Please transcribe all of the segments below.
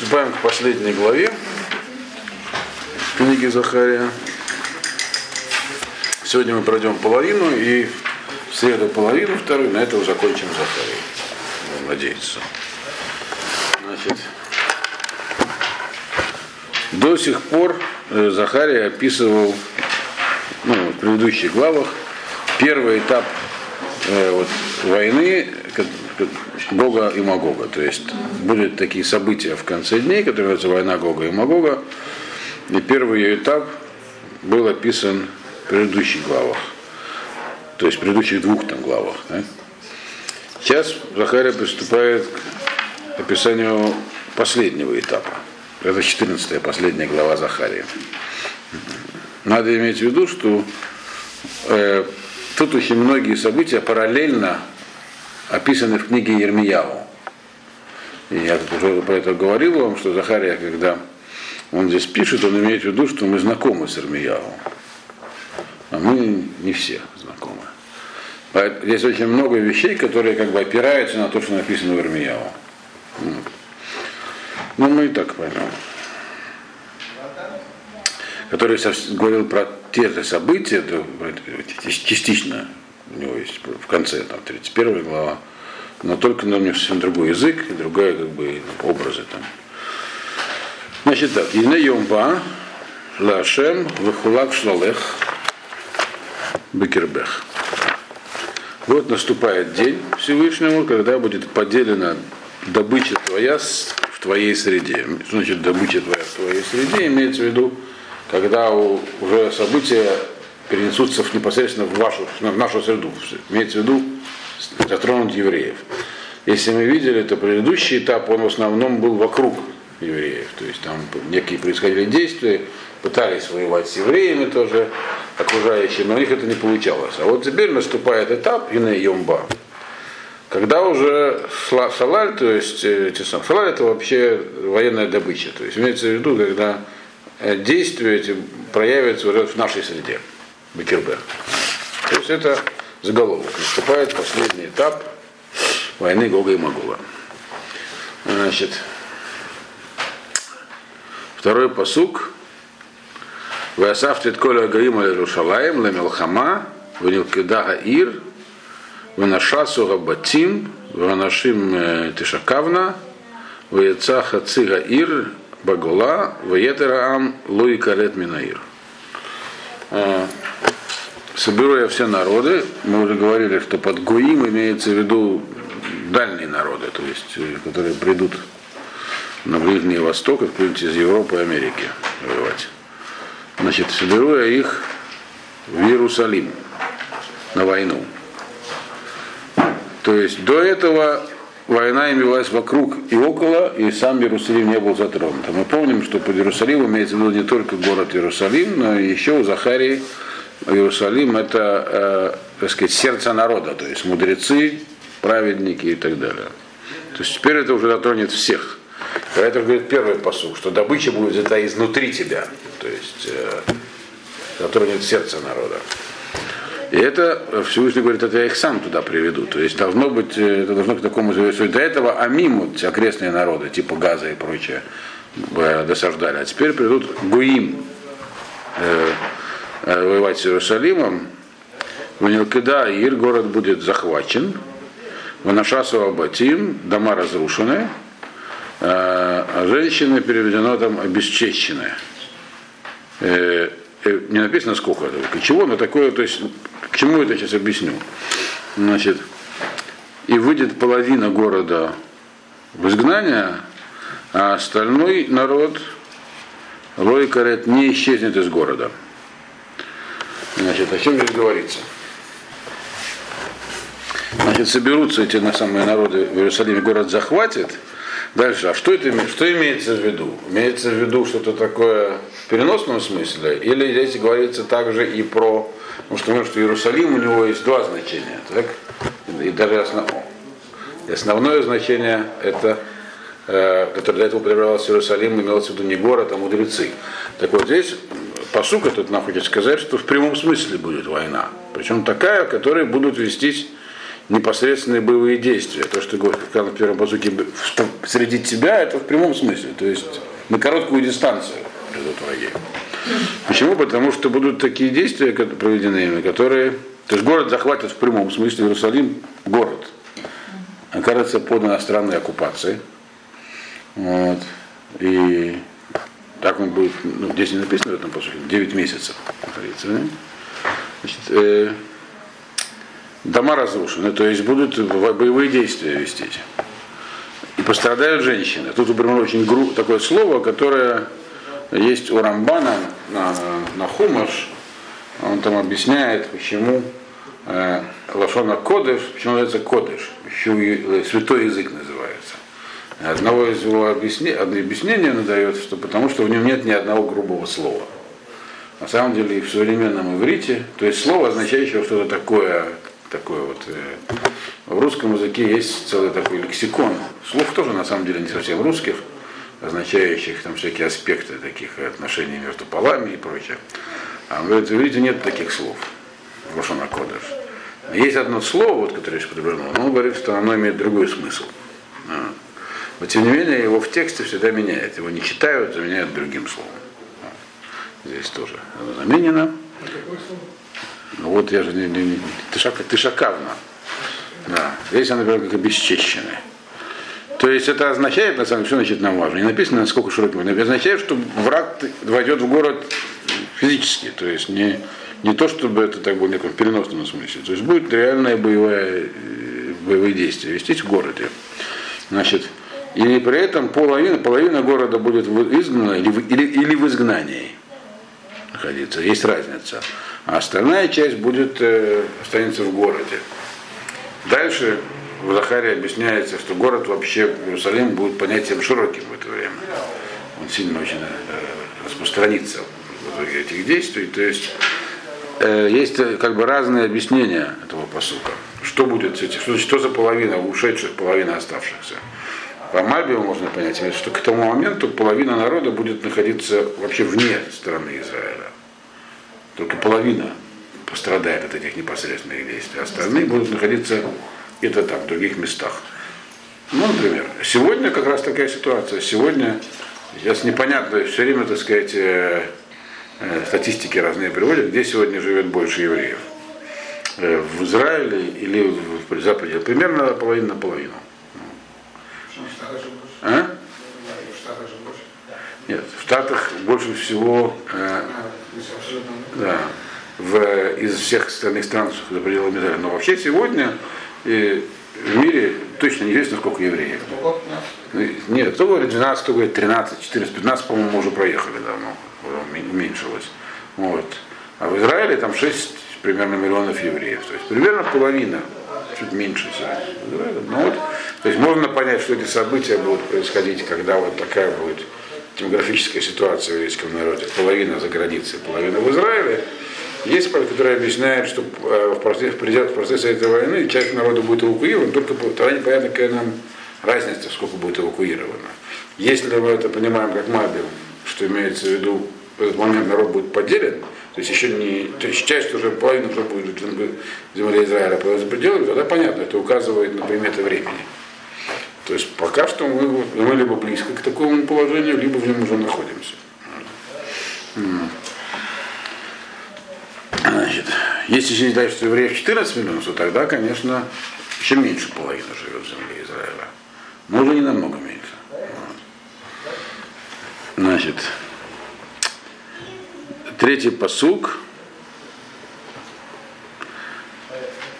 Приступаем к последней главе книги Захария. Сегодня мы пройдем половину и в среду половину, вторую, на этом закончим Захария. Будем надеяться. Значит, до сих пор э, Захария описывал ну, в предыдущих главах первый этап э, вот, войны Гога и Магога. То есть будут такие события в конце дней, которые называются война Гога и Магога. И первый ее этап был описан в предыдущих главах. То есть в предыдущих двух там главах. Да? Сейчас Захария приступает к описанию последнего этапа. Это 14 последняя глава Захария. Надо иметь в виду, что э, тут очень многие события параллельно описаны в книге Ермияу. И я уже про это говорил вам, что Захария, когда он здесь пишет, он имеет в виду, что мы знакомы с Ирмияу. А мы не все знакомы. Здесь очень много вещей, которые как бы опираются на то, что написано в Ирмияу. Ну, мы и так поймем. Который говорил про те же события, частично у него есть в конце, там, 31 глава, но только на него совсем другой язык и другая как бы образы там. Значит так, Ине Йомба, Лашем, Вахулак Шлалех, Бекербех. Вот наступает день Всевышнему, когда будет поделена добыча твоя в твоей среде. Значит, добыча твоя в твоей среде имеется в виду, когда уже события перенесутся непосредственно в, вашу, в нашу среду. Имеется в виду затронут евреев. Если мы видели, то предыдущий этап, он в основном был вокруг евреев. То есть там некие происходили действия, пытались воевать с евреями тоже, окружающими, но у них это не получалось. А вот теперь наступает этап Ине Йомба, когда уже шалаль, то есть э, те самые, шалаль это вообще военная добыча. То есть имеется в виду, когда э, действия эти проявятся уже в нашей среде. Бекербер. То есть это заголовок. Наступает последний этап войны Гога и Магула. Значит, второй посук. Васав Коля Гаима Иерушалаем, Ламелхама, Ванилкидага Ир, Ванашасу Габатим, Ванашим э, Тишакавна, Ваяцаха Цига Ир, Багула, Ваетераам, Луи Карет Минаир. Соберу я все народы. Мы уже говорили, что под Гуим имеется в виду дальние народы, то есть, э, которые придут на Ближний Восток, откуда-нибудь из Европы и Америки воевать. Значит, соберу я их в Иерусалим на войну. То есть до этого война имелась вокруг и около, и сам Иерусалим не был затронут. А мы помним, что под Иерусалимом имеется в виду не только город Иерусалим, но еще у Захарии Иерусалим это, э, так сказать, сердце народа, то есть мудрецы, праведники и так далее. То есть теперь это уже затронет всех. Поэтому говорит первый посуд, что добыча будет взята изнутри тебя, то есть э, затронет сердце народа. И это Всевышний говорит, это я их сам туда приведу. То есть должно быть, э, это должно к такому завершению. До этого амимут, окрестные народы, типа Газа и прочее, досаждали. А теперь придут Гуим э, э, воевать с Иерусалимом. В Нилкида Ир город будет захвачен. В Нашасу Батим дома разрушены. Э, а женщины переведено там обесчещенные. Э, э, не написано сколько это, чего, но такое, то есть к чему это сейчас объясню? Значит, и выйдет половина города в изгнание, а остальной народ, Лойкарет, не исчезнет из города. Значит, о чем здесь говорится? Значит, соберутся эти на самые народы в Иерусалиме, город захватит. Дальше, а что это что имеется в виду? Имеется в виду что-то такое в переносном смысле? Или здесь говорится также и про Потому что, потому что Иерусалим у него есть два значения. Так? И даже основ... основное значение это э, которое до этого употреблялось Иерусалим, имелось в виду не город, а мудрецы. Так вот здесь посук этот нам хочет сказать, что в прямом смысле будет война. Причем такая, которой будут вестись непосредственные боевые действия. То, что говорит, как на первом посуке, среди тебя, это в прямом смысле. То есть на короткую дистанцию идут враги. Почему? Потому что будут такие действия проведены ими, которые... То есть город захватят в прямом смысле, Иерусалим город. Окажется под иностранной оккупацией. Вот. И так он будет, ну, здесь не написано в этом посуке, 9 месяцев находиться. Да? Значит, э, дома разрушены, то есть будут боевые действия вести. И пострадают женщины. Тут упомянуло очень гру, такое слово, которое есть у Рамбана на, на Хумаш. Он там объясняет, почему э, Лашона Кодыш, почему называется Кодыш, еще святой язык называется. Одного из его объяснений, одно объяснение он дает, что потому что в нем нет ни одного грубого слова. На самом деле и в современном иврите, то есть слово, означающее что-то такое, такое вот. Э, в русском языке есть целый такой лексикон. Слов тоже на самом деле не совсем русских, означающих там всякие аспекты таких отношений между полами и прочее. А в иврите нет таких слов. В Рошана Кодыш. Есть одно слово, вот, которое я подобрал, но он говорит, что оно имеет другой смысл. А. Но тем не менее его в тексте всегда меняют. Его не читают, заменяют другим словом. Здесь тоже оно заменено. Ну вот я же не, не, не ты, шак, ты шакавна. Да. Здесь она, например, как обесчещенная. То есть это означает, на самом деле, что значит нам важно. Не написано, насколько широкий. Это означает, что враг войдет в город физически. То есть не, не то, чтобы это так было в неком переносном смысле. То есть будет реальное боевое, боевые действия вестись в городе. Значит, и при этом половина, половина города будет изгнана или, или, или в изгнании находиться. Есть разница. А остальная часть будет, э, останется в городе. Дальше в Захаре объясняется, что город вообще, Иерусалим, будет понятием широким в это время. Он сильно очень э, распространится в итоге этих действий. То есть э, есть э, как бы разные объяснения этого посука. Что будет с этим, что, что за половина ушедших, половина оставшихся. По Мальбию можно понять, что к тому моменту половина народа будет находиться вообще вне страны Израиля. Только половина пострадает от этих непосредственных действий. Остальные будут находиться где-то там, в других местах. Ну, например, сегодня как раз такая ситуация. Сегодня, сейчас непонятно, все время, так сказать, э, э, статистики разные приводят, где сегодня живет больше евреев. Э, в Израиле или в Западе. Примерно половина на половину. А? Нет, в Штатах больше всего э, да, в, из всех остальных стран за пределами Израиля. Но вообще сегодня э, в мире точно неизвестно, сколько евреев. Нет, кто говорит 12, кто говорит 13, 14, 15, по-моему, уже проехали давно, уменьшилось. Вот. А в Израиле там 6 примерно миллионов евреев. То есть примерно половина, чуть меньше Ну, вот, то есть можно понять, что эти события будут происходить, когда вот такая будет демографическая ситуация в еврейском народе. Половина за границей, половина в Израиле. Есть парень, который объясняет, что э, в процессе, придет в процессе этой войны часть народа будет эвакуирована, только тогда непонятно, какая нам разница, сколько будет эвакуировано. Если мы это понимаем как Мабил, что имеется в виду, в этот момент народ будет поделен, то есть еще не, то есть часть уже половина уже будет в земле Израиля по за пределами, тогда понятно, это указывает на приметы времени. То есть пока что мы, мы либо близко к такому положению, либо в нем уже находимся. Значит, если считать, что евреев 14 миллионов, то тогда, конечно, еще меньше половины живет в земле Израиля. Но уже не намного меньше. Значит, третий посук.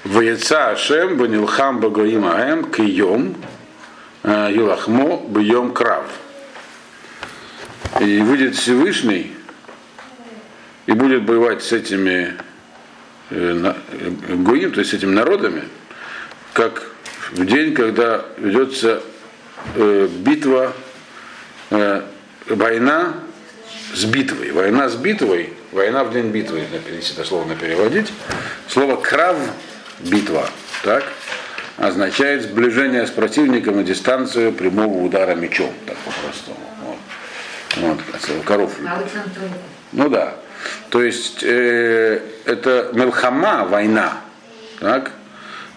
Ваяца Ашем Банилхам Багоим Аэм Кием Юлахмо Бьем Крав. И выйдет Всевышний и будет воевать с этими э, Гуим, то есть с этими народами, как в день, когда ведется э, битва, э, война с битвой. Война с битвой, война в день битвы, если это словно переводить. Слово крав битва, так, означает сближение с противником на дистанцию прямого удара мечом, так по-простому. Вот. Вот, коров. Ну да. То есть э, это Мелхама, война, так?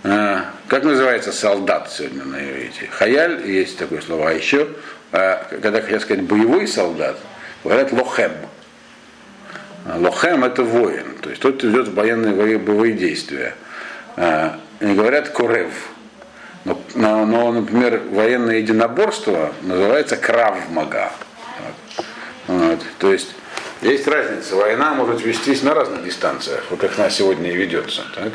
А, как называется солдат сегодня на иврите? Хаяль, есть такое слово. А еще, а, когда хотят сказать боевой солдат, говорят лохем. А, лохем это воин, то есть тот, кто ведет военные боевые действия. Они говорят корев. Но, но, но, например, военное единоборство называется кравмага. Вот. То есть есть разница. Война может вестись на разных дистанциях, вот как она сегодня и ведется. Так?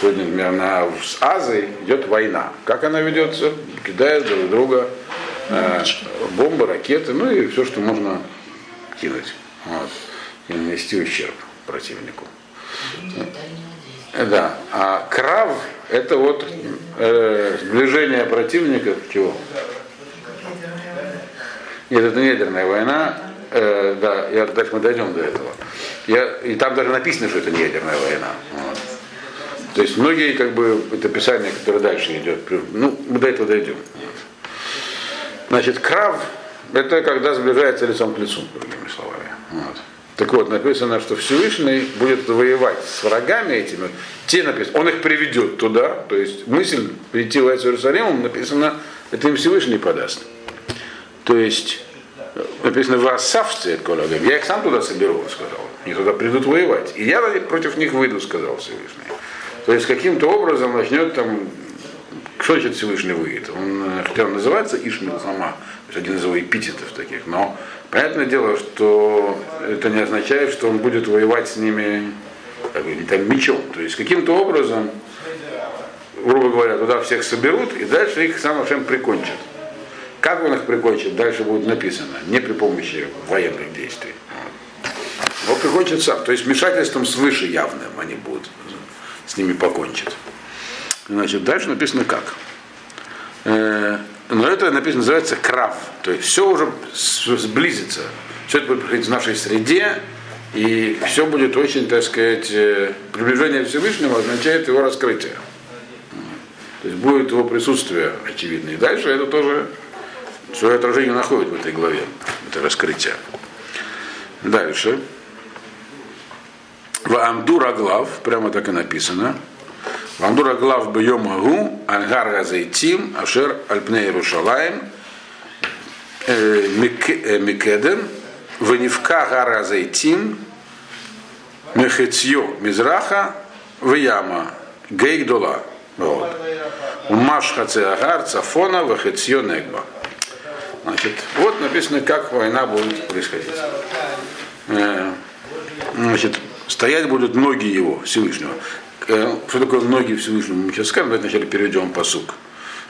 Сегодня, например, на, с Азией идет война. Как она ведется? Кидают друг друга э, бомбы, ракеты, ну и все, что можно кинуть. Вот. И нанести ущерб противнику. Да. А крав это вот э, сближение противников чего? Нет, это не ядерная война. Э, да, я, дальше мы дойдем до этого. Я, и там даже написано, что это не ядерная война. Вот. То есть многие, как бы, это писание, которое дальше идет, ну, мы до этого дойдем. Значит, крав это когда сближается лицом к лицу, другими словами. Вот. Так вот, написано, что Всевышний будет воевать с врагами этими. Те написано, он их приведет туда, то есть мысль прийти в Иерусалим, написано, это им Всевышний подаст. То есть, написано, вы осавцы, я их сам туда соберу, сказал. Они туда придут воевать. И я против них выйду, сказал Всевышний. То есть каким-то образом начнет там, что значит Всевышний выйдет? Он, э, хотя он называется Ишмил сама, один из его эпитетов таких, но понятное дело, что это не означает, что он будет воевать с ними как бы, там, мечом. То есть каким-то образом, грубо говоря, туда всех соберут и дальше их сам Ашем прикончит. Как он их прикончит, дальше будет написано, не при помощи военных действий. Но прикончит сам. То есть вмешательством свыше явным они будут с ними покончит. Значит, дальше написано как. Э, но это написано, называется крав. То есть все уже сблизится. Все это будет происходить в нашей среде, и все будет очень, так сказать, э, приближение Всевышнего означает его раскрытие. То есть будет его присутствие очевидно. И дальше это тоже свое отражение находит в этой главе, это раскрытие. Дальше. В Амдура глав, прямо так и написано. В Амдура глав бьем агу, ангар газейтим, ашер альпне Иерушалаем, э, э, Микеден, Ванивка гара зайтим, Мехецьё Мизраха, Вяма, Гейгдола. Вот. Умаш Хацеагар, Цафона, Вахецьё Негба. Значит, вот написано, как война будет происходить. Э, значит, стоять будут ноги его, Всевышнего. Э, что такое ноги Всевышнего? Мы сейчас скажем, давайте вначале перейдем посук.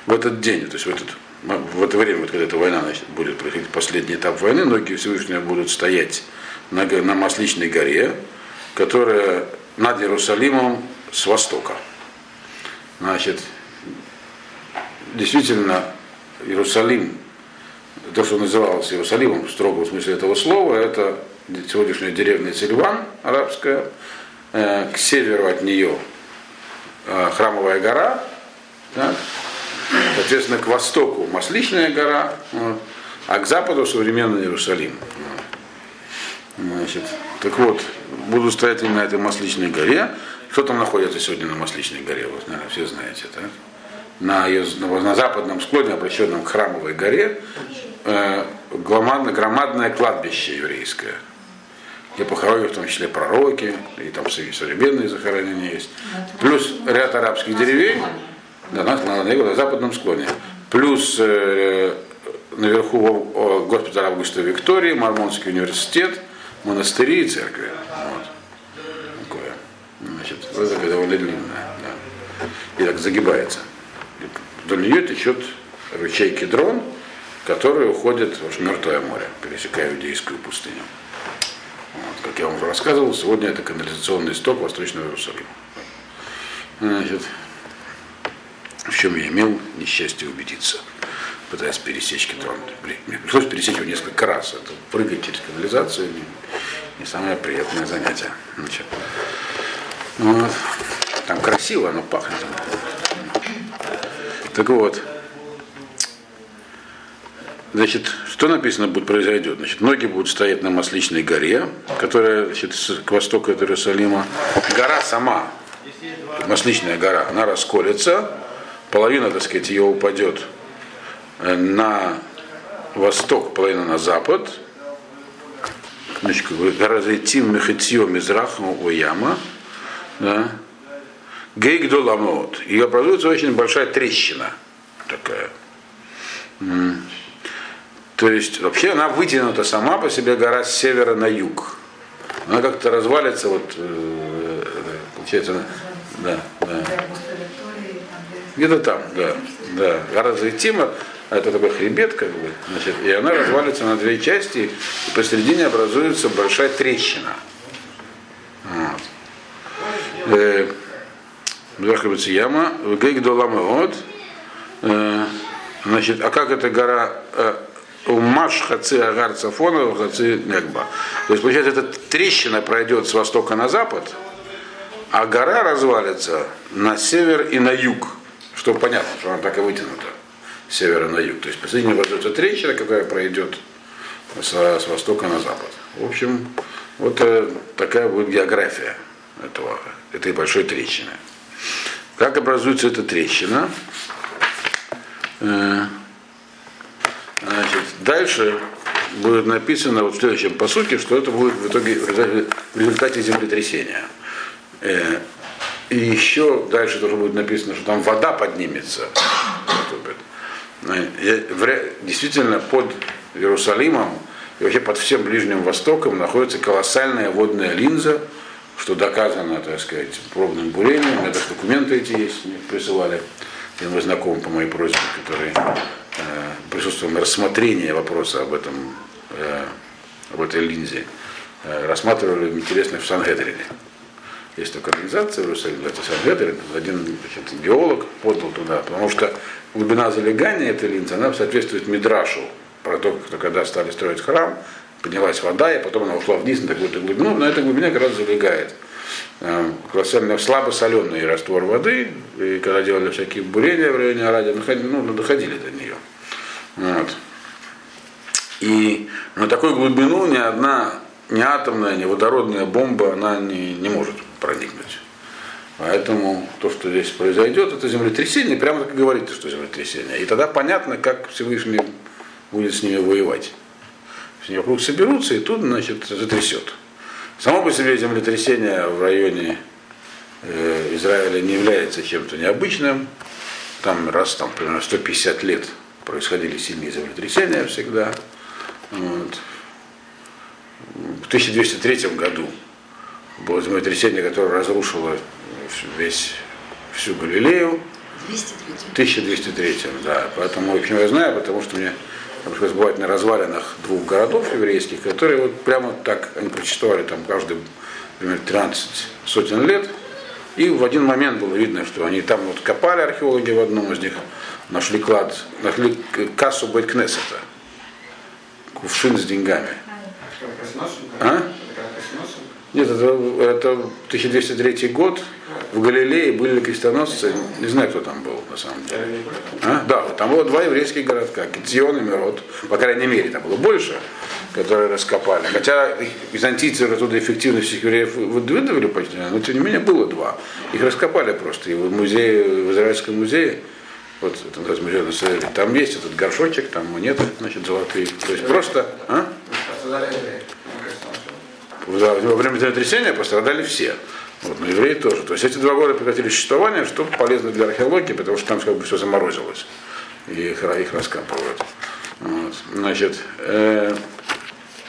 В этот день, то есть в, этот, в это время, вот, когда эта война значит, будет проходить, последний этап войны, ноги Всевышнего будут стоять на, на Масличной горе, которая над Иерусалимом с востока. Значит, действительно, Иерусалим, то, что называлось Иерусалимом в строгом смысле этого слова, это сегодняшняя деревня Сильван, арабская, э, к северу от нее э, храмовая гора, так, соответственно, к востоку Масличная гора, вот, а к западу современный Иерусалим. Значит, так вот, буду стоять именно на этой Масличной горе. Кто там находится сегодня на Масличной горе, вы, наверное, все знаете, так? На, ее, на западном склоне, обращенном к храмовой горе, э, громадное, громадное кладбище еврейское где похоронены в том числе пророки, и там современные захоронения есть. Плюс ряд арабских деревень, да, на, на, на, на западном склоне. Плюс э, наверху госпиталь Августа Виктории, Мормонский университет, монастыри и церкви. Вот. Такое. Значит, это довольно длинное. Да. И так загибается. Вдоль нее течет ручей Кедрон, который уходит в Мертвое море, пересекая Иудейскую пустыню. Как я вам уже рассказывал, сегодня это канализационный сток Восточного Иерусалима. Значит, в чем я имел несчастье убедиться, пытаясь пересечь Кедрон. Мне пришлось пересечь его несколько раз. Это прыгать через канализацию не, не самое приятное занятие. Значит, вот. Там красиво, но пахнет. Так вот, Значит, что написано будет произойдет? Значит, ноги будут стоять на Масличной горе, которая значит, к востоку от Иерусалима. Гора сама Масличная гора, она расколется, половина, так сказать, ее упадет на восток, половина на запад, значит, Разайтим Мехетио Мизраху Уяма, да, Гейгдоламот. И образуется очень большая трещина такая. То есть вообще она вытянута сама по себе гора с севера на юг. Она как-то развалится, вот, э, получается, да, да. Где-то там, да, да. Гора Зайтима, это такой хребет, как бы, значит, и она развалится на две части, и посередине образуется большая трещина. Вот. Э, яма, Гейгдоламеот, э, значит, а как эта гора Умаш хаци агар цафона, хаци негба. То есть, получается, эта трещина пройдет с востока на запад, а гора развалится на север и на юг. Что понятно, что она так и вытянута с севера на юг. То есть посередине образуется трещина, которая пройдет с, с востока на запад. В общем, вот э, такая будет география этого, этой большой трещины. Как образуется эта трещина? Э, Значит, дальше будет написано вот в следующем посуке, что это будет в итоге в результате землетрясения. Э, и еще дальше тоже будет написано, что там вода поднимется. Э, действительно, под Иерусалимом и вообще под всем Ближним Востоком находится колоссальная водная линза, что доказано, так сказать, пробным бурением. У меня даже документы эти есть, мне присылали. Я мой знакомый по моей просьбе, который Э, присутствовал на рассмотрении вопроса об этом, э, об этой линзе, э, рассматривали интересно в Сан-Гедрине. Есть такая организация в Иерусалиме, это Сан-Гедрин, один геолог подал туда, потому что глубина залегания этой линзы, она соответствует Мидрашу, про то, когда стали строить храм, поднялась вода, и потом она ушла вниз на такую-то глубину, на этой глубине как раз залегает колоссально слабо соленый раствор воды, и когда делали всякие бурения в районе Аради, ну, доходили до нее. Вот. И на такую глубину ни одна, ни атомная, ни водородная бомба, она не, не может проникнуть. Поэтому то, что здесь произойдет, это землетрясение, прямо так и говорите, что землетрясение. И тогда понятно, как Всевышний будет с ними воевать. Они вокруг соберутся, и тут, значит, затрясет. Само по себе землетрясение в районе э, Израиля не является чем-то необычным. Там раз там примерно 150 лет происходили сильные землетрясения всегда. Вот. В 1203 году было землетрясение, которое разрушило весь, всю Галилею. 1203, да. Поэтому, в общем, я знаю, потому что мне пришлось бывать на развалинах двух городов еврейских, которые вот прямо так, они прочитывали там каждый, примерно 13 сотен лет. И в один момент было видно, что они там вот копали археологи в одном из них, нашли клад, нашли кассу Байткнесета, кувшин с деньгами. А? Нет, это, это 1203 год. В Галилее были крестоносцы, не знаю, кто там был на самом деле. А? Да, там было два еврейских городка, Китион и Мирот, по крайней мере, там было больше, которые раскопали. Хотя византийцы оттуда эффективно всех евреев выдавили почти, но тем не менее было два. Их раскопали просто. И в музее, в Израильском музее вот это называется музей. Там есть этот горшочек, там монеты, значит, золотые. То есть просто. А? Во время землетрясения пострадали все. Вот, но евреи тоже. То есть эти два года прекратили существование, что полезно для археологии, потому что там как бы все заморозилось. И их, раскапывают. Вот. Значит, э,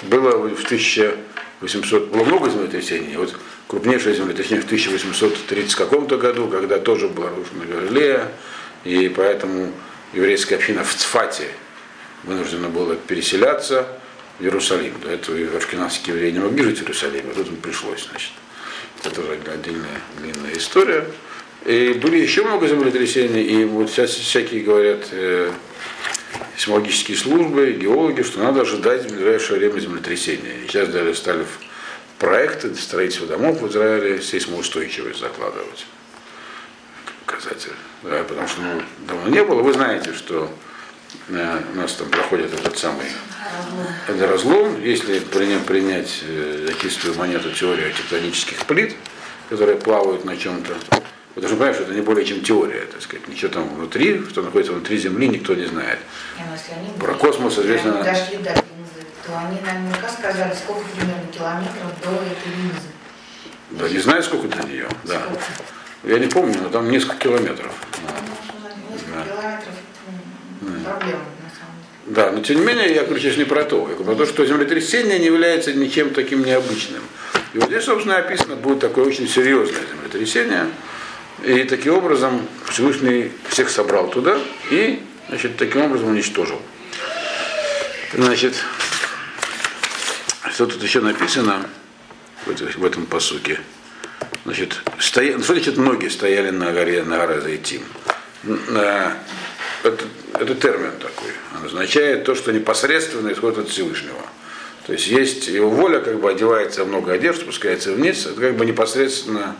было в 1800, было много землетрясений. Вот крупнейшее землетрясение в 1830 каком-то году, когда тоже была разрушена Галилея, и поэтому еврейская община в Цфате вынуждена была переселяться в Иерусалим. До этого ашкенадские евреи не могли жить в Иерусалиме, тут им пришлось, значит. Это тоже отдельная длинная история. И были еще много землетрясений, и вот сейчас всякие говорят э, сейсмологические службы, геологи, что надо ожидать в ближайшее время землетрясения. И сейчас даже стали в проекты строительства домов в Израиле сейсмоустойчивость закладывать. Показатель. Да, потому что ну, давно не было. Вы знаете, что у нас там проходит этот самый это разлом, если принять, принять э, чистую монету теорию тектонических плит, которые плавают на чем-то, Потому что понимаешь, что это не более чем теория, так сказать. Ничего там внутри, что находится внутри Земли, никто не знает. Ну, они Про космос известно- дошли до линзы, то они наверняка сказали, сколько примерно километров до этой линзы. Да, не знаю, сколько до нее. Да. Сколько? Я не помню, но там несколько километров. Ну, Несколько Да. Проблема. Да, но тем не менее, я говорю сейчас не про то. Я говорю про то, что землетрясение не является ничем таким необычным. И вот здесь, собственно, описано будет такое очень серьезное землетрясение. И таким образом Всевышний всех собрал туда и, значит, таким образом уничтожил. Значит, что тут еще написано в этом посуке? Значит, стоя... что значит ноги стояли на горе, на горе Зайтим? Это, это термин такой. Он означает то, что непосредственно исходит от Всевышнего. То есть есть его воля, как бы одевается много одежд, спускается вниз, это как бы непосредственно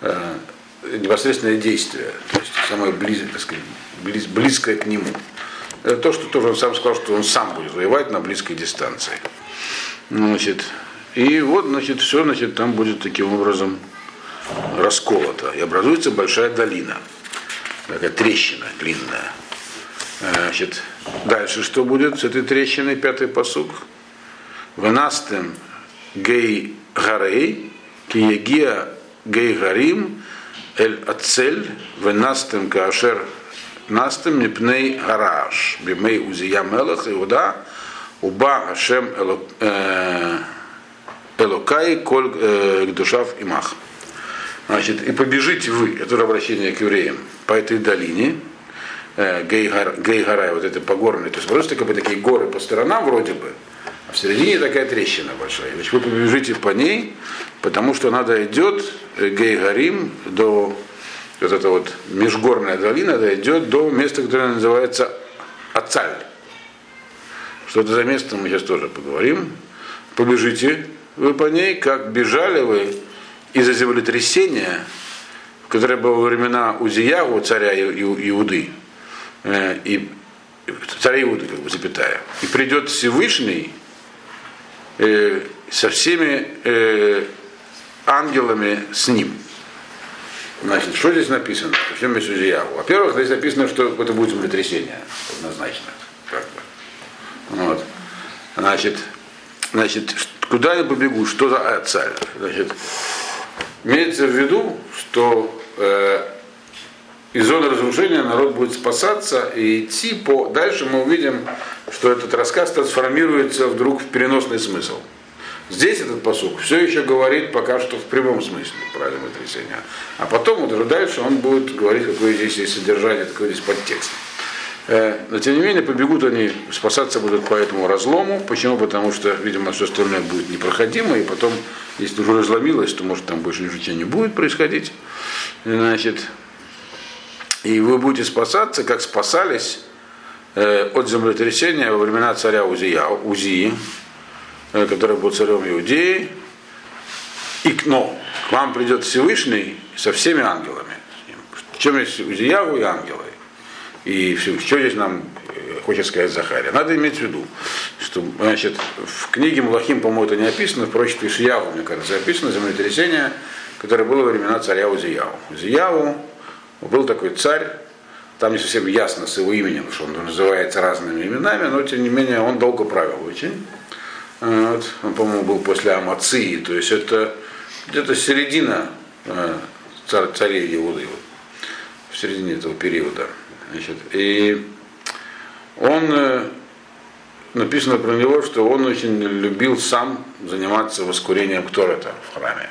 э, непосредственное действие, то есть самое близкое, так сказать, близ- близкое к нему. Это то, что тоже он сам сказал, что он сам будет воевать на близкой дистанции. Ну, Значит, и вот, значит, все, значит, там будет таким образом расколото. И образуется большая долина. Такая трещина длинная. Значит, дальше что будет с этой трещиной, пятый посук? Венастем гей гарей, киегия гей гарим, эль ацель, венастем каашер настем мипней гараш, бимей узия мелах, иуда, уба ашем э, элокай коль э, гдушав имах. Значит, и побежите вы, это обращение к евреям, по этой долине, э, Гейгар- Гейгарай, вот это погорные, то есть просто как бы такие горы по сторонам вроде бы, а в середине такая трещина большая. Значит, вы побежите по ней, потому что она дойдет э, Гейгарим до вот эта вот межгорная долина дойдет до места, которое называется Ацаль. Что это за место, мы сейчас тоже поговорим. Побежите вы по ней, как бежали вы из-за землетрясения, которое было во времена Узиягу, царя Иуды, и царя Иуды, как бы запятая. И придет Всевышний э, со всеми э, ангелами с ним. Значит, что здесь написано? В чем есть Узиягу? Во-первых, здесь написано, что это будет землетрясение, однозначно. Как бы. Вот. Значит, значит, куда я побегу? Что за царь? Значит, имеется в виду, что э, из зоны разрушения народ будет спасаться и идти по... Дальше мы увидим, что этот рассказ трансформируется вдруг в переносный смысл. Здесь этот посук все еще говорит пока что в прямом смысле про землетрясение. А потом, уже дальше, он будет говорить, какое здесь есть содержание, какой здесь подтекст. Э, Но тем не менее побегут они, спасаться будут по этому разлому. Почему? Потому что, видимо, все остальное будет непроходимо, и потом, если уже разломилось, то может там больше ничего не будет происходить. Значит, и вы будете спасаться, как спасались э, от землетрясения во времена царя Узия, Узии, э, который был царем Иудеи. И, к- но к вам придет Всевышний со всеми ангелами. чем есть Узиягу и ангелы? И все, что здесь нам э, хочет сказать Захария? Надо иметь в виду, что значит, в книге Млахим, по-моему, это не описано, в прочее Ишияву, мне кажется, описано землетрясение, которое было во времена царя Узияву. Узияву был такой царь, там не совсем ясно с его именем, что он называется разными именами, но тем не менее он долго правил очень. Вот. Он, по-моему, был после Амации, то есть это где-то середина э, цар, царей Иуды, в середине этого периода. Значит, и он, э, написано про него, что он очень любил сам заниматься воскурением Ктора-то в храме,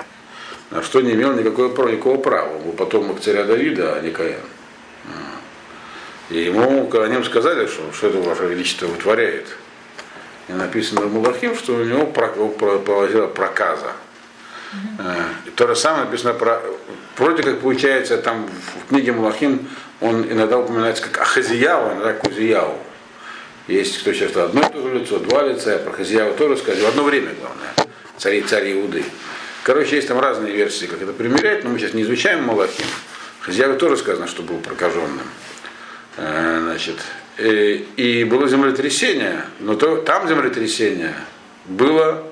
на что не имел никакого, никакого права. Он был потомок царя Давида, а не Каин. И ему, о нем сказали, что, что это ваше величество вытворяет, и написано в Мулахим, что у него поразила проказа. Э, и То же самое написано про... Вроде как получается, там в книге Мулахим он иногда упоминается как Ахазияу, иногда Кузияу. Есть кто сейчас одно и то же лицо, два лица, а про Хазияу тоже сказали, в одно время, главное, цари, царь Иуды. Короче, есть там разные версии, как это примерять, но мы сейчас не изучаем Малахим. Хазияу тоже сказано, что был прокаженным. Э, Значит, и, и было землетрясение, но то, там землетрясение было,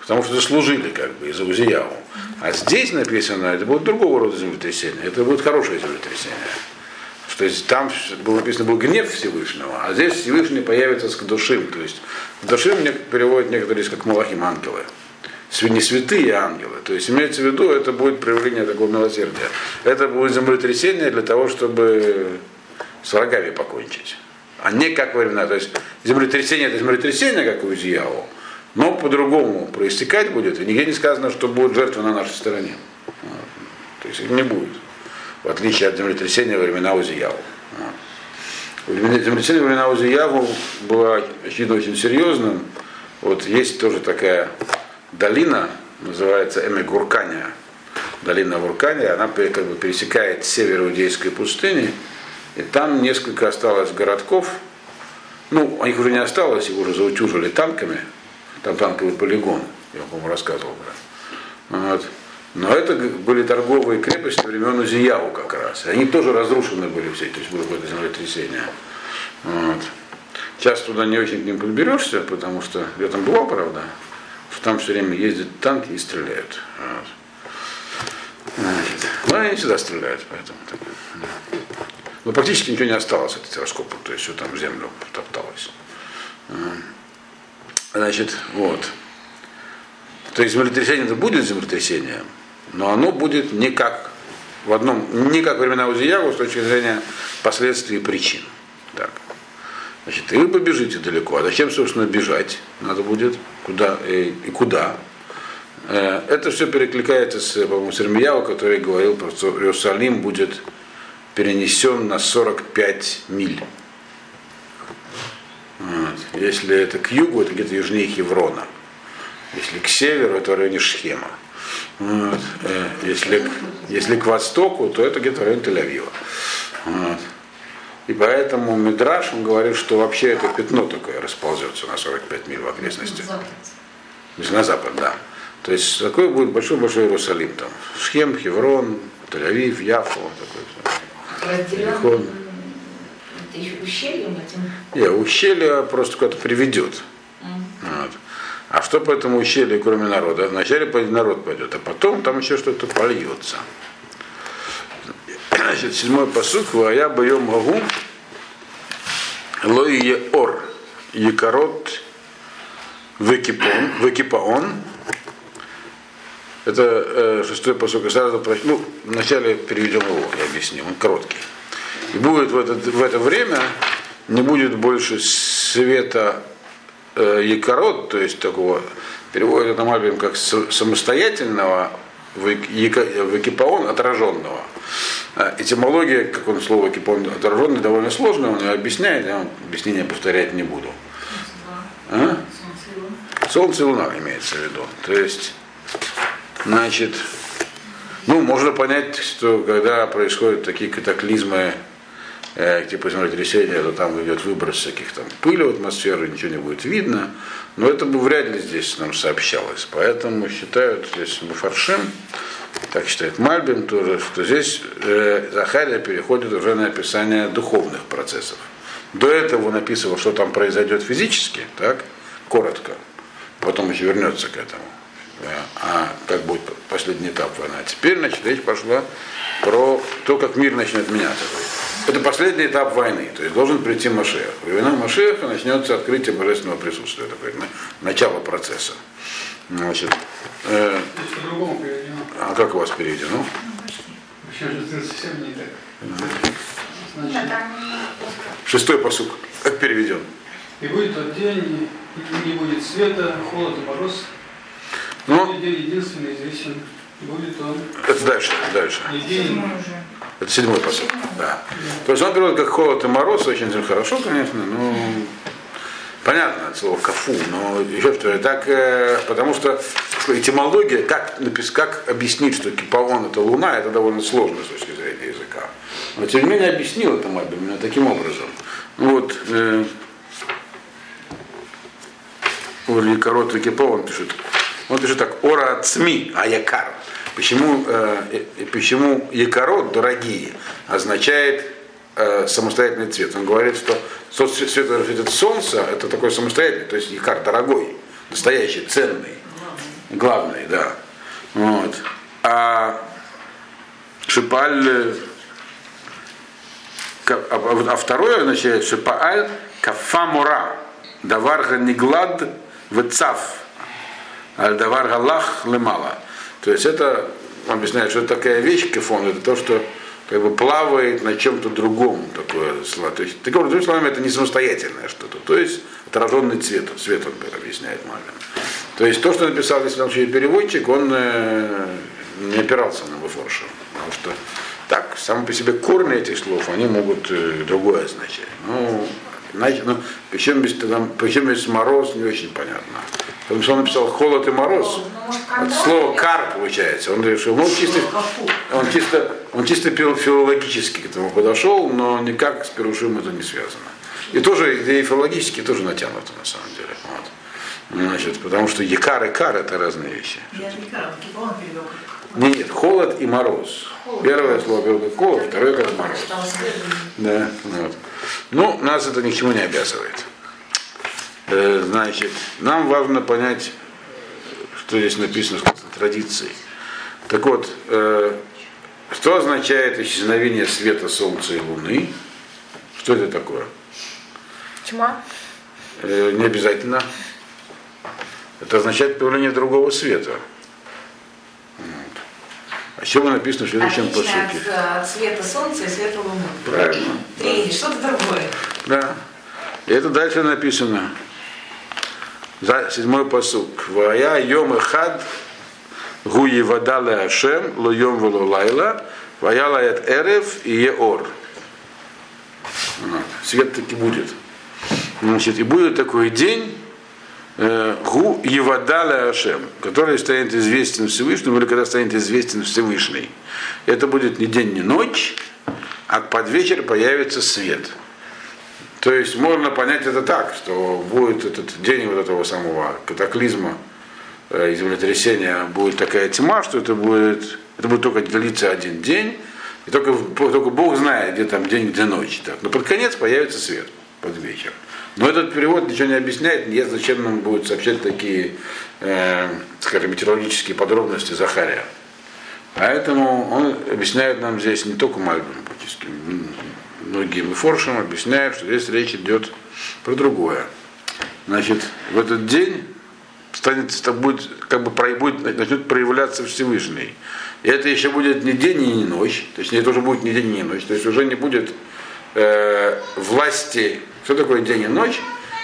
потому что заслужили как бы из-за Узияу. А здесь написано, это будет другого рода землетрясение. Это будет хорошее землетрясение. То есть там было написано был гнев Всевышнего, а здесь Всевышний появится с душим. То есть душим переводят некоторые как малахим ангелы. Не святые ангелы. То есть имеется в виду, это будет проявление такого милосердия. Это будет землетрясение для того, чтобы с врагами покончить. А не как во времена. То есть землетрясение это землетрясение, как у Изияу, но по-другому проистекать будет. И нигде не сказано, что будет жертва на нашей стороне. То есть их не будет. В отличие от землетрясения во времена Узияву. Землетрясение во времена Узияву было, очевидно, очень серьезным. Вот есть тоже такая долина, называется Эмигуркания. Долина Вуркания, она как бы пересекает север Иудейской пустыни. И там несколько осталось городков. Ну, их уже не осталось, их уже заутюжили танками. Там танковый полигон, я, по-моему, рассказывал про вот. Но это были торговые крепости времен Узияву как раз. Они тоже разрушены были все, то есть было какое-то землетрясение. Вот. Сейчас туда не очень к ним подберешься, потому что я там бывал, правда, там все время ездят танки и стреляют. Значит, ну, они всегда стреляют, поэтому так. Но практически ничего не осталось от телескопа, то есть все там землю топталось. Значит, вот. То есть землетрясение это будет землетрясением, но оно будет не как в одном, не как времена Узиягу с точки зрения последствий и причин. Так. Значит, и вы побежите далеко. А зачем, собственно, бежать? Надо будет куда и, и куда. Э, это все перекликается с, по-моему, с Ирмияву, который говорил, что Иерусалим будет перенесен на 45 миль. Вот. Если это к югу, это где-то южнее Хеврона. Если к северу, это в районе Шхема. Вот. Э, если, если к востоку, то это где-то в Тель-Авива. Вот. И поэтому Мидраш, он говорит, что вообще это пятно такое расползется на 45 миль в окрестности. На запад, да. То есть такой будет большой-большой Иерусалим там. Шхем, Хеврон, Тель-Авив, Яфо. Такой, ущельем этим? Нет, ущелье просто куда-то приведет. Mm. Вот. А что по этому ущелью, кроме народа? Вначале народ пойдет, а потом там еще что-то польется. Значит, седьмой посуд, я боем могу, лой ор, якорот, векипон, векипаон, это э, шестой посуд, сразу, ну, вначале переведем его, я объясню, он короткий. И будет в это, в это время, не будет больше света э, якород, то есть такого, переводят это Мальбим как самостоятельного векипаон отраженного. А, этимология, как он слово векипаон отраженный, довольно сложная, он ее объясняет, я объяснение повторять не буду. А? Солнце и Луна имеется в виду. То есть, значит, ну, можно понять, что когда происходят такие катаклизмы э, типа землетрясения, то там идет выброс всяких там пыли в атмосферу, ничего не будет видно. Но это бы вряд ли здесь нам сообщалось. Поэтому считают здесь Муфаршим, так считает Мальбин тоже, что здесь э, Захария переходит уже на описание духовных процессов. До этого написано, что там произойдет физически, так, коротко. Потом еще вернется к этому. А как будет последний этап войны. А теперь, значит, речь пошла про то, как мир начнет меняться. Это последний этап войны, то есть должен прийти Машех. Времена Машеха начнется открытие божественного присутствия, такое начало процесса. Значит, э, а как у вас переведено? Шестой посук. Как переведен? И будет тот день, и не будет света, холод и мороз. Ну, день единственный известен. Будет он. Это дальше, дальше. И день это седьмой посыл. Да. То есть он переводит как холод и мороз, очень хорошо, конечно, но понятно от слова кафу, но еще что так, э, потому что этимология, как, как объяснить, что кипаон это луна, это довольно сложно с точки зрения языка. Но тем не менее объяснил это Мальбим именно таким образом. Вот, э, короткий кипаон пишет, он пишет так, ора цми аякар. Почему, э, почему якород, дорогие, означает э, самостоятельный цвет? Он говорит, что тот цвет, который светит солнце, это такой самостоятельный, то есть якар дорогой, настоящий, ценный, главный, да. Вот. А Шипаль а, а, а второе означает Шипааль Кафамура Даварга Ниглад Вецав Аль Даварга Лах Лемала. То есть это, объясняет, что это такая вещь, кефон, это то, что как бы плавает на чем-то другом такое слово. То есть, таким другими словами, это не самостоятельное что-то. То есть отраженный цвет, цвет он объясняет Мальбин. То есть то, что написал здесь случае переводчик, он э, не опирался на Бефорша. Потому что так, сам по себе корни этих слов, они могут э, другое означать. Ну, знаете, ну, причем без, там, причем без мороз, не очень понятно. Потому что он написал холод и мороз. Ну, От слова кар получается. Он решил, ну, чисто, он чисто, он чисто филологически к этому подошел, но никак с Перушим это не связано. И тоже, и филологически тоже натянуто на самом деле. Вот. Значит, потому что якар и кар это разные вещи. Нет, нет, холод и мороз. Холод. Первое слово переводит холод, второе как мороз. Да, вот. Ну, нас это ни к чему не обязывает. Э, значит, нам важно понять, что здесь написано в традиции. Так вот, э, что означает исчезновение света Солнца и Луны? Что это такое? Тьма. Э, не обязательно. Это означает появление другого света. А еще написано в следующем посылке. От, от света солнца и света луны. Правильно. Три, что-то другое. Да. И это дальше написано. За седьмой посук. Вая йом хад гуи вадале ашем ло йом вело лайла вая лаят эрев и еор. Свет таки будет. Значит, и будет такой день, Гу Евадаля Ашем, который станет известен Всевышнему, или когда станет известен Всевышний. Это будет не день, не ночь, а под вечер появится свет. То есть можно понять это так, что будет этот день вот этого самого катаклизма, э, землетрясения, будет такая тьма, что это будет, это будет только длиться один день, и только, только Бог знает, где там день, где ночь. Так. Но под конец появится свет под вечер. Но этот перевод ничего не объясняет, нет, зачем нам будет сообщать такие, э, скажем, метеорологические подробности Захария. Поэтому он объясняет нам здесь не только Мальбим, практически многим и форшем объясняют, что здесь речь идет про другое. Значит, в этот день станет, будет, как бы будет, начнет проявляться Всевышний. И это еще будет не день и не ночь, то есть это уже будет не день и не ночь, то есть уже не будет э, власти что такое день и ночь?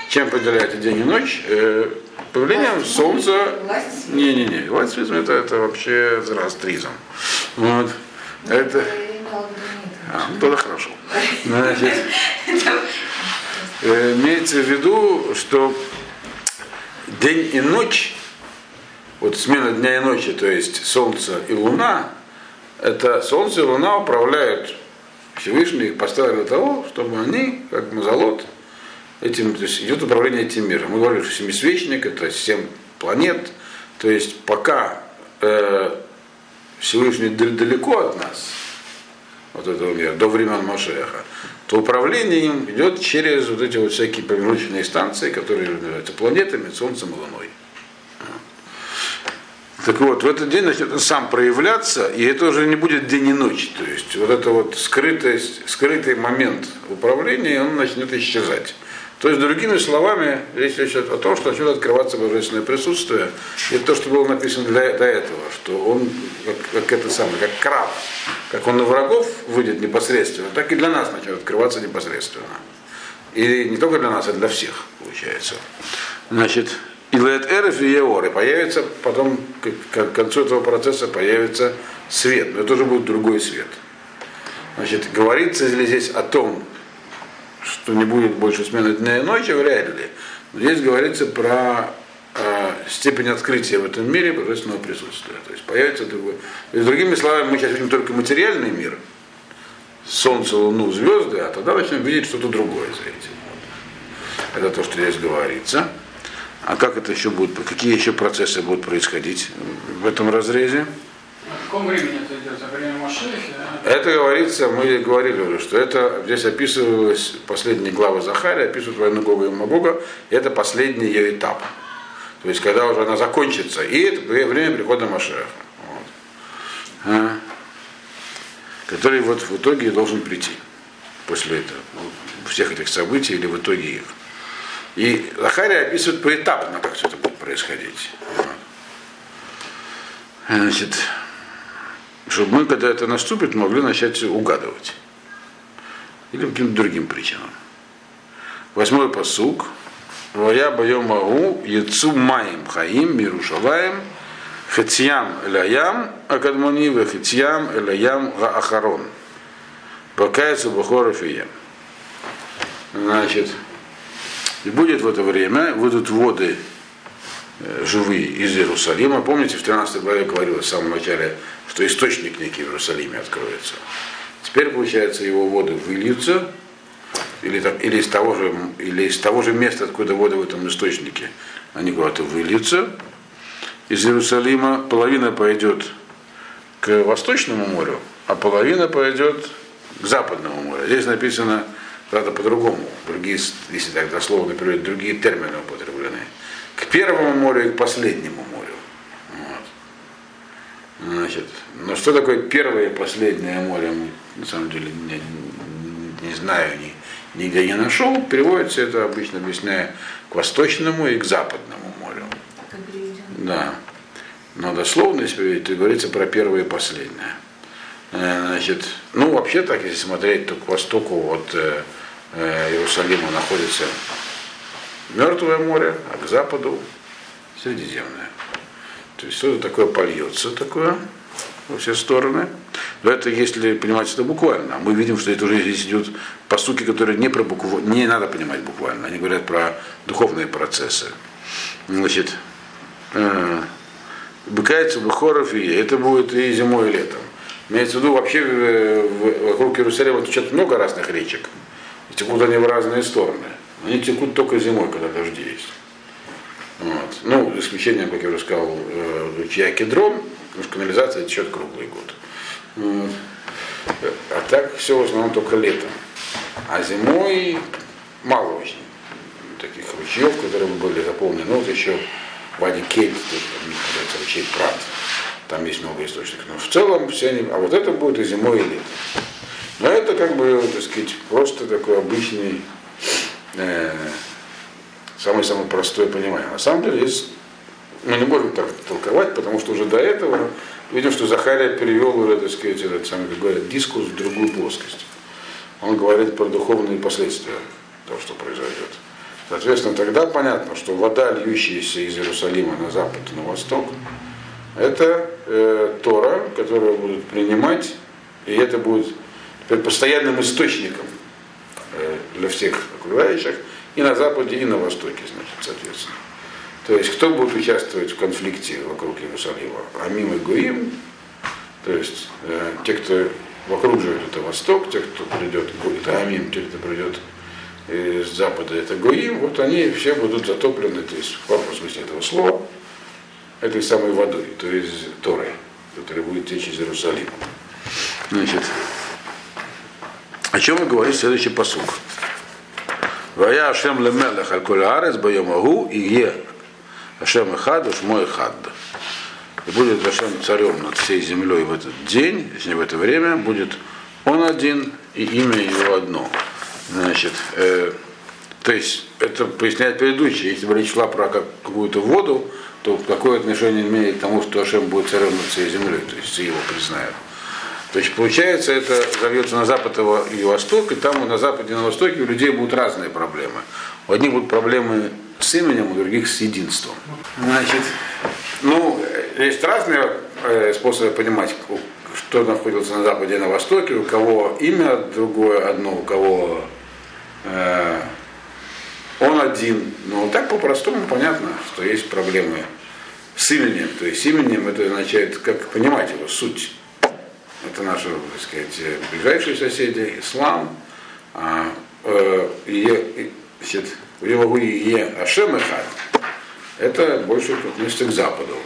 Чем определяется день и ночь? Э, появлением власть солнца. Не-не-не, власть это, это вообще зороастризм. Вот. Это. А, ну, тогда хорошо. Значит, э, имеется в виду, что день и ночь, вот смена дня и ночи, то есть солнце и луна, это солнце и луна управляют Всевышний их поставил для того, чтобы они, как мазолот, этим, то есть идет управление этим миром. Мы говорили, что семисвечник, это семь планет, то есть пока э, Всевышний далеко от нас, от этого мира, до времен Машеха, то управление им идет через вот эти вот всякие промежуточные станции, которые называются планетами, Солнцем и Луной. Так вот, в этот день начнет он сам проявляться, и это уже не будет день и ночь. То есть вот это вот скрытость, скрытый момент управления, он начнет исчезать. То есть, другими словами, речь идет о том, что начнет открываться божественное присутствие. Это то, что было написано для, до этого, что он, как, как это самое, как краб, как он на врагов выйдет непосредственно, так и для нас начнет открываться непосредственно. И не только для нас, а для всех, получается. Значит, и лет эреф и еор, и появится потом, к концу этого процесса появится свет, но это уже будет другой свет. Значит, говорится ли здесь о том, что не будет больше смены дня и ночи, вряд ли. Но здесь говорится про э, степень открытия в этом мире божественного присутствия. То есть появится другой. Есть, другими словами, мы сейчас видим только материальный мир, Солнце, Луну, звезды, а тогда начнем видеть что-то другое за этим. Это то, что здесь говорится. А как это еще будет, какие еще процессы будут происходить в этом разрезе? В каком времени это идет? За время Машехи? Это говорится, мы говорили уже, что это здесь описывалось, последние главы Захария описывают войну Гога и Магога, и это последний ее этап. То есть, когда уже она закончится, и это время прихода Машеха. Вот. а, который вот в итоге должен прийти после этого, всех этих событий или в итоге их. И Захария описывает поэтапно, как все это будет происходить. Значит, чтобы мы, когда это наступит, могли начать угадывать. Или каким-то другим причинам. Восьмой посук. Вая боем магу, яцу маем хаим, мирушалаем, хетьям элаям, акадмони, хетьям элаям гаахарон. Бакается бахоров и Значит, и будет в это время, будут воды живые из Иерусалима. Помните, в 13 главе говорилось в самом начале, что источник некий в Иерусалиме откроется. Теперь, получается, его воды выльются, или, или, из того же, или из того же места, откуда воды в этом источнике, они куда-то выльются. Из Иерусалима половина пойдет к Восточному морю, а половина пойдет к Западному морю. Здесь написано, правда, по-другому. Другие, если так дословно переводить, другие термины употреблены к Первому морю и к последнему морю. Вот. Значит, но что такое первое и последнее море, мы на самом деле не, не, знаю, ни, нигде не нашел. Переводится это обычно объясняя к восточному и к западному морю. Да. Но дословно, если то говорится про первое и последнее. Э, значит, ну вообще так, если смотреть, то к востоку от э Иерусалима находится Мертвое море, а к западу Средиземное. То есть что-то такое польется такое во все стороны. Но это если понимать это буквально. Мы видим, что это уже здесь идут постуки, которые не про букву, не надо понимать буквально. Они говорят про духовные процессы. Значит, э, быкается Бухоров и это будет и зимой, и летом. Имеется в виду вообще вокруг Иерусалима тут много разных речек. Текут они в разные стороны. Они текут только зимой, когда дожди есть. Вот. Ну, исключением, как я уже сказал, ручья Кедрон, потому что канализация течет круглый год. А так все в основном только летом. А зимой мало очень таких ручьев, которые были заполнены. Ну, вот еще Вади Кейт, там ручей Прат. Там есть много источников. Но в целом все они. А вот это будет и зимой, и летом. Но это как бы, так сказать, просто такой обычный э, самый-самый простой понимание. На самом деле здесь мы не можем так толковать, потому что уже до этого видим, что Захария перевел уже, так сказать, этот самый, как говорят, дискус в другую плоскость. Он говорит про духовные последствия того, что произойдет. Соответственно, тогда понятно, что вода, льющаяся из Иерусалима на запад и на восток, это э, Тора, которую будут принимать, и это будет постоянным источником Э, для всех окружающих, и на Западе, и на Востоке, значит, соответственно. То есть кто будет участвовать в конфликте вокруг Иерусалима? Амим и Гуим, то есть э, те, кто вокруг живет, это Восток, те, кто придет, это Амим, те, кто придет из Запада, это Гуим, вот они все будут затоплены, то есть в смысле этого слова, этой самой водой, то есть Торой, которая будет течь из Иерусалима. Значит, о чем мы говорим следующий посук. Вая Ашем лемелех аль коль арес боемагу и е Ашем эхад уж мой хад. И будет Ашем царем над всей землей в этот день, не в это время, будет он один и имя его одно. Значит, э, то есть это поясняет предыдущее. Если бы речь шла про какую-то воду, то какое отношение имеет к тому, что Ашем будет царем над всей землей, то есть его признают. То есть получается, это зовется на запад и восток, и там на западе и на востоке у людей будут разные проблемы. У одних будут проблемы с именем, у других с единством. Значит, ну, есть разные э, способы понимать, что находится на западе и на востоке, у кого имя другое одно, у кого э, он один. Но так по-простому понятно, что есть проблемы с именем. То есть именем это означает, как понимать его суть это наши, так сказать, ближайшие соседи, ислам, а, э, и, значит, у него Е Ашем это больше относится к Западу.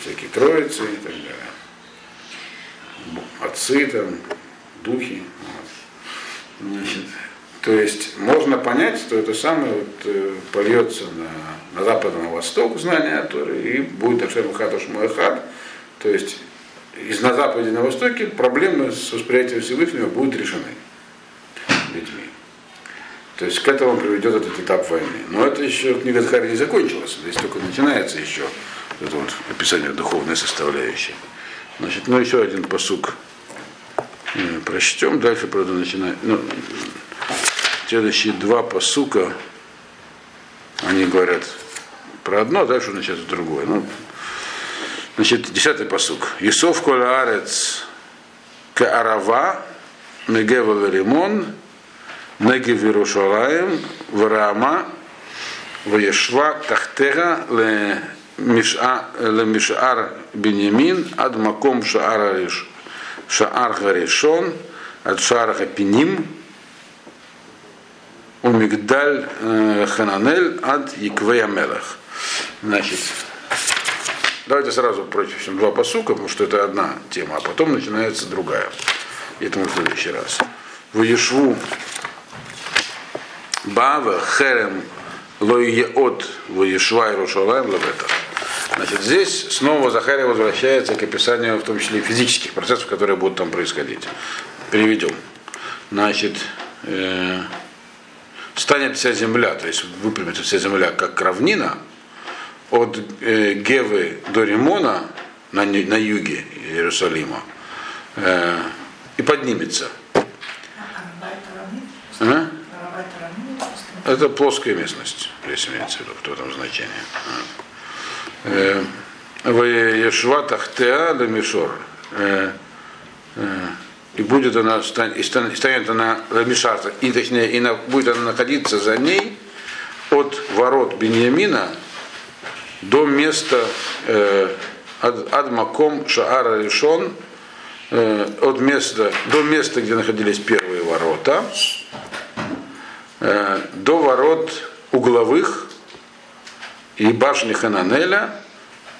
Всякие троицы и так далее. Отцы там, духи. Вот. Значит, то есть можно понять, что это самое вот, э, польется на, на запад и на восток знание Торы, и будет Ашем Эхад Ашму то есть из на западе на востоке проблемы с восприятием Всевышнего будут решены людьми. То есть к этому приведет этот этап войны. Но это еще книга Захария не закончилась. Здесь только начинается еще это вот описание духовной составляющей. Значит, ну еще один посук э, прочтем. Дальше, правда, начинаем. Ну, следующие два посука, они говорят про одно, а дальше начинается другое. Ну, значит, десятый посук. Исов коля арец каарава мегева лимон Негев Иерушалаем, Варама, Ваешва Тахтера, Лемишар Бенямин, Ад Маком Шаар Гаришон, Ад Шаар Хапиним, Умигдаль Хананель, Ад Яквея Мелах. Значит, давайте сразу прочтем два посука, потому что это одна тема, а потом начинается другая. Это мы в следующий раз. В Ешву Бава, Херем, Лоиеот, Воешва и Рушалаем, Лавета. Значит, здесь снова Захария возвращается к описанию, в том числе физических процессов, которые будут там происходить. Переведем. Значит, э, станет вся земля, то есть выпрямится вся земля как равнина, от э, Гевы до Римона на, на юге Иерусалима э, и поднимется. А? Это плоская местность, здесь имеется в виду, в этом значении. Э, в Ешва Тахтеа Ламишор. Э, э, и будет она, и станет она Ламишарта, и точнее, и будет она находиться за ней от ворот Беньямина до места Адмаком Шаара Решон, от места, до места, где находились первые ворота, Э, до ворот угловых и башни Хананеля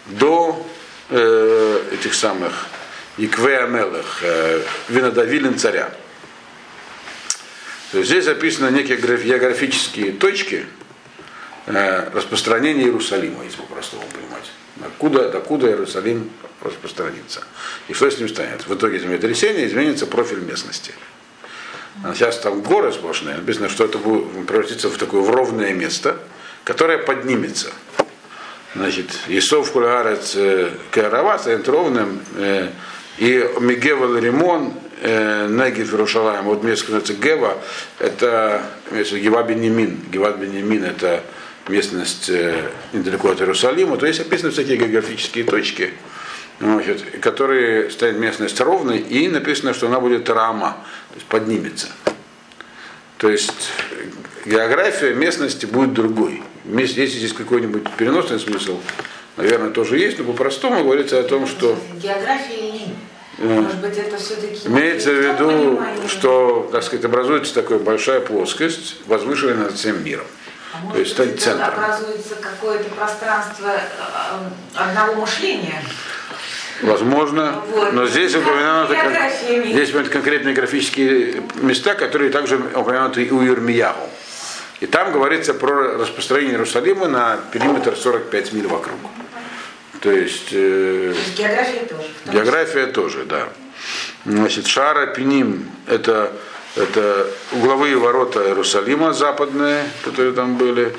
до э, этих самых Иквеамелых, э, винодавилин царя. То есть здесь записаны некие географические точки э, распространения Иерусалима, если по-простому понимать. Откуда, докуда Иерусалим распространится. И что с ним станет? В итоге землетрясения изменится профиль местности. А сейчас там горы сплошные, написано, что это будет превратиться в такое в ровное место, которое поднимется. Значит, Исов Кулаарец э, Карава станет ровным, э, и Мигева Римон, Негив Иерушалаем, вот место называется Гева, это Гева Бенемин. Гева Бенемин это местность недалеко от Иерусалима, то есть описаны всякие географические точки, значит, которые станет местность ровной, и написано, что она будет Рама, то есть поднимется. То есть география местности будет другой. Если здесь какой-нибудь переносный смысл, наверное, тоже есть, но по-простому говорится о том, что... География или может быть, это все-таки... Имеется в виду, что, так сказать, образуется такая большая плоскость, возвышенная над всем миром. А То есть стать центром. образуется какое-то пространство э, одного мышления. Возможно. Вот. Но здесь упомянуты, здесь упомянуты конкретные графические места, которые также упомянуты и у Юрмияху. И там говорится про распространение Иерусалима на периметр 45 миль вокруг. То есть, э, география тоже. География тоже, да. Значит, Шара Пиним это, это угловые ворота Иерусалима западные, которые там были.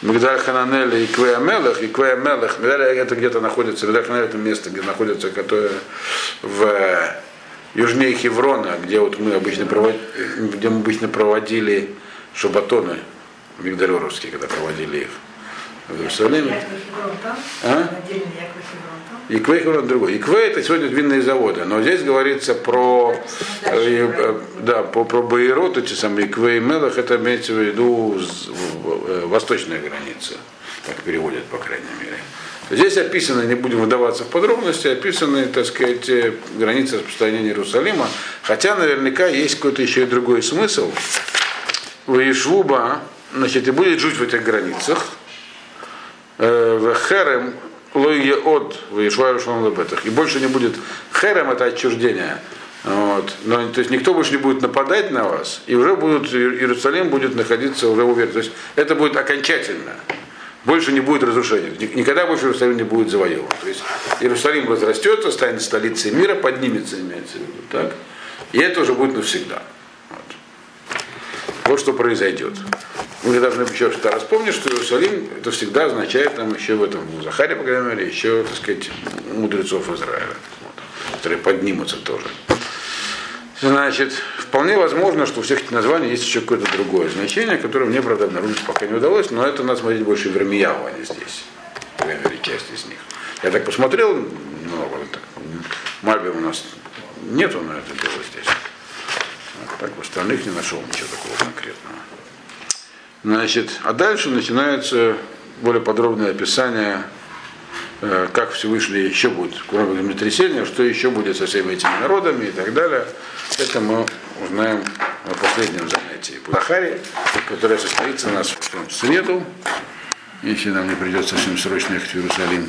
Мигдаль Хананель и Квея Мелех, и Квея Мелех, Мигдаль это где-то находится, Мигдаль Хананель это место, где находится, которое в южнее Хеврона, где вот мы обычно проводили, где мы обычно проводили шабатоны мигдалеровские, когда проводили их в Иерусалиме. А? Иквей Хеврон другой. Иквей это сегодня винные заводы, но здесь говорится про, э, э, да, по, про Баирот, эти самые Иквей Мелах, это имеется в виду э, восточная граница, как переводят, по крайней мере. Здесь описаны, не будем выдаваться в подробности, описаны, так сказать, границы распространения Иерусалима, хотя наверняка есть какой-то еще и другой смысл. В Ишвуба, значит, и будет жить в этих границах, в Херем, лоие от в И больше не будет херем, это отчуждение. Вот. Но, то есть никто больше не будет нападать на вас, и уже будут, Иерусалим будет находиться уже уверен. То есть это будет окончательно. больше не будет разрушения. Ни- Никогда больше Иерусалим не будет завоеван. То есть Иерусалим разрастется, станет столицей мира, поднимется, имеется в виду. Так? И это уже будет навсегда. Вот. Вот что произойдет. Мы должны еще что-то распомнить, что Иерусалим это всегда означает там еще в этом в Захаре, по крайней мере, еще, так сказать, мудрецов Израиля, вот, которые поднимутся тоже. Значит, вполне возможно, что у всех этих названий есть еще какое-то другое значение, которое мне, правда, обнаружить пока не удалось, но это надо смотреть больше в Вермияу, а не здесь. По крайней мере, часть из них. Я так посмотрел немного, вот так, Мальбе у нас нету на это дело здесь. Так в остальных не нашел ничего такого конкретного. Значит, а дальше начинается более подробное описание, э, как Всевышний еще будет, кроме землетрясения, что еще будет со всеми этими народами и так далее. Это мы узнаем на последнем занятии по Захаре, которое состоится у нас в среду, если нам не придется совсем срочно ехать в Иерусалим.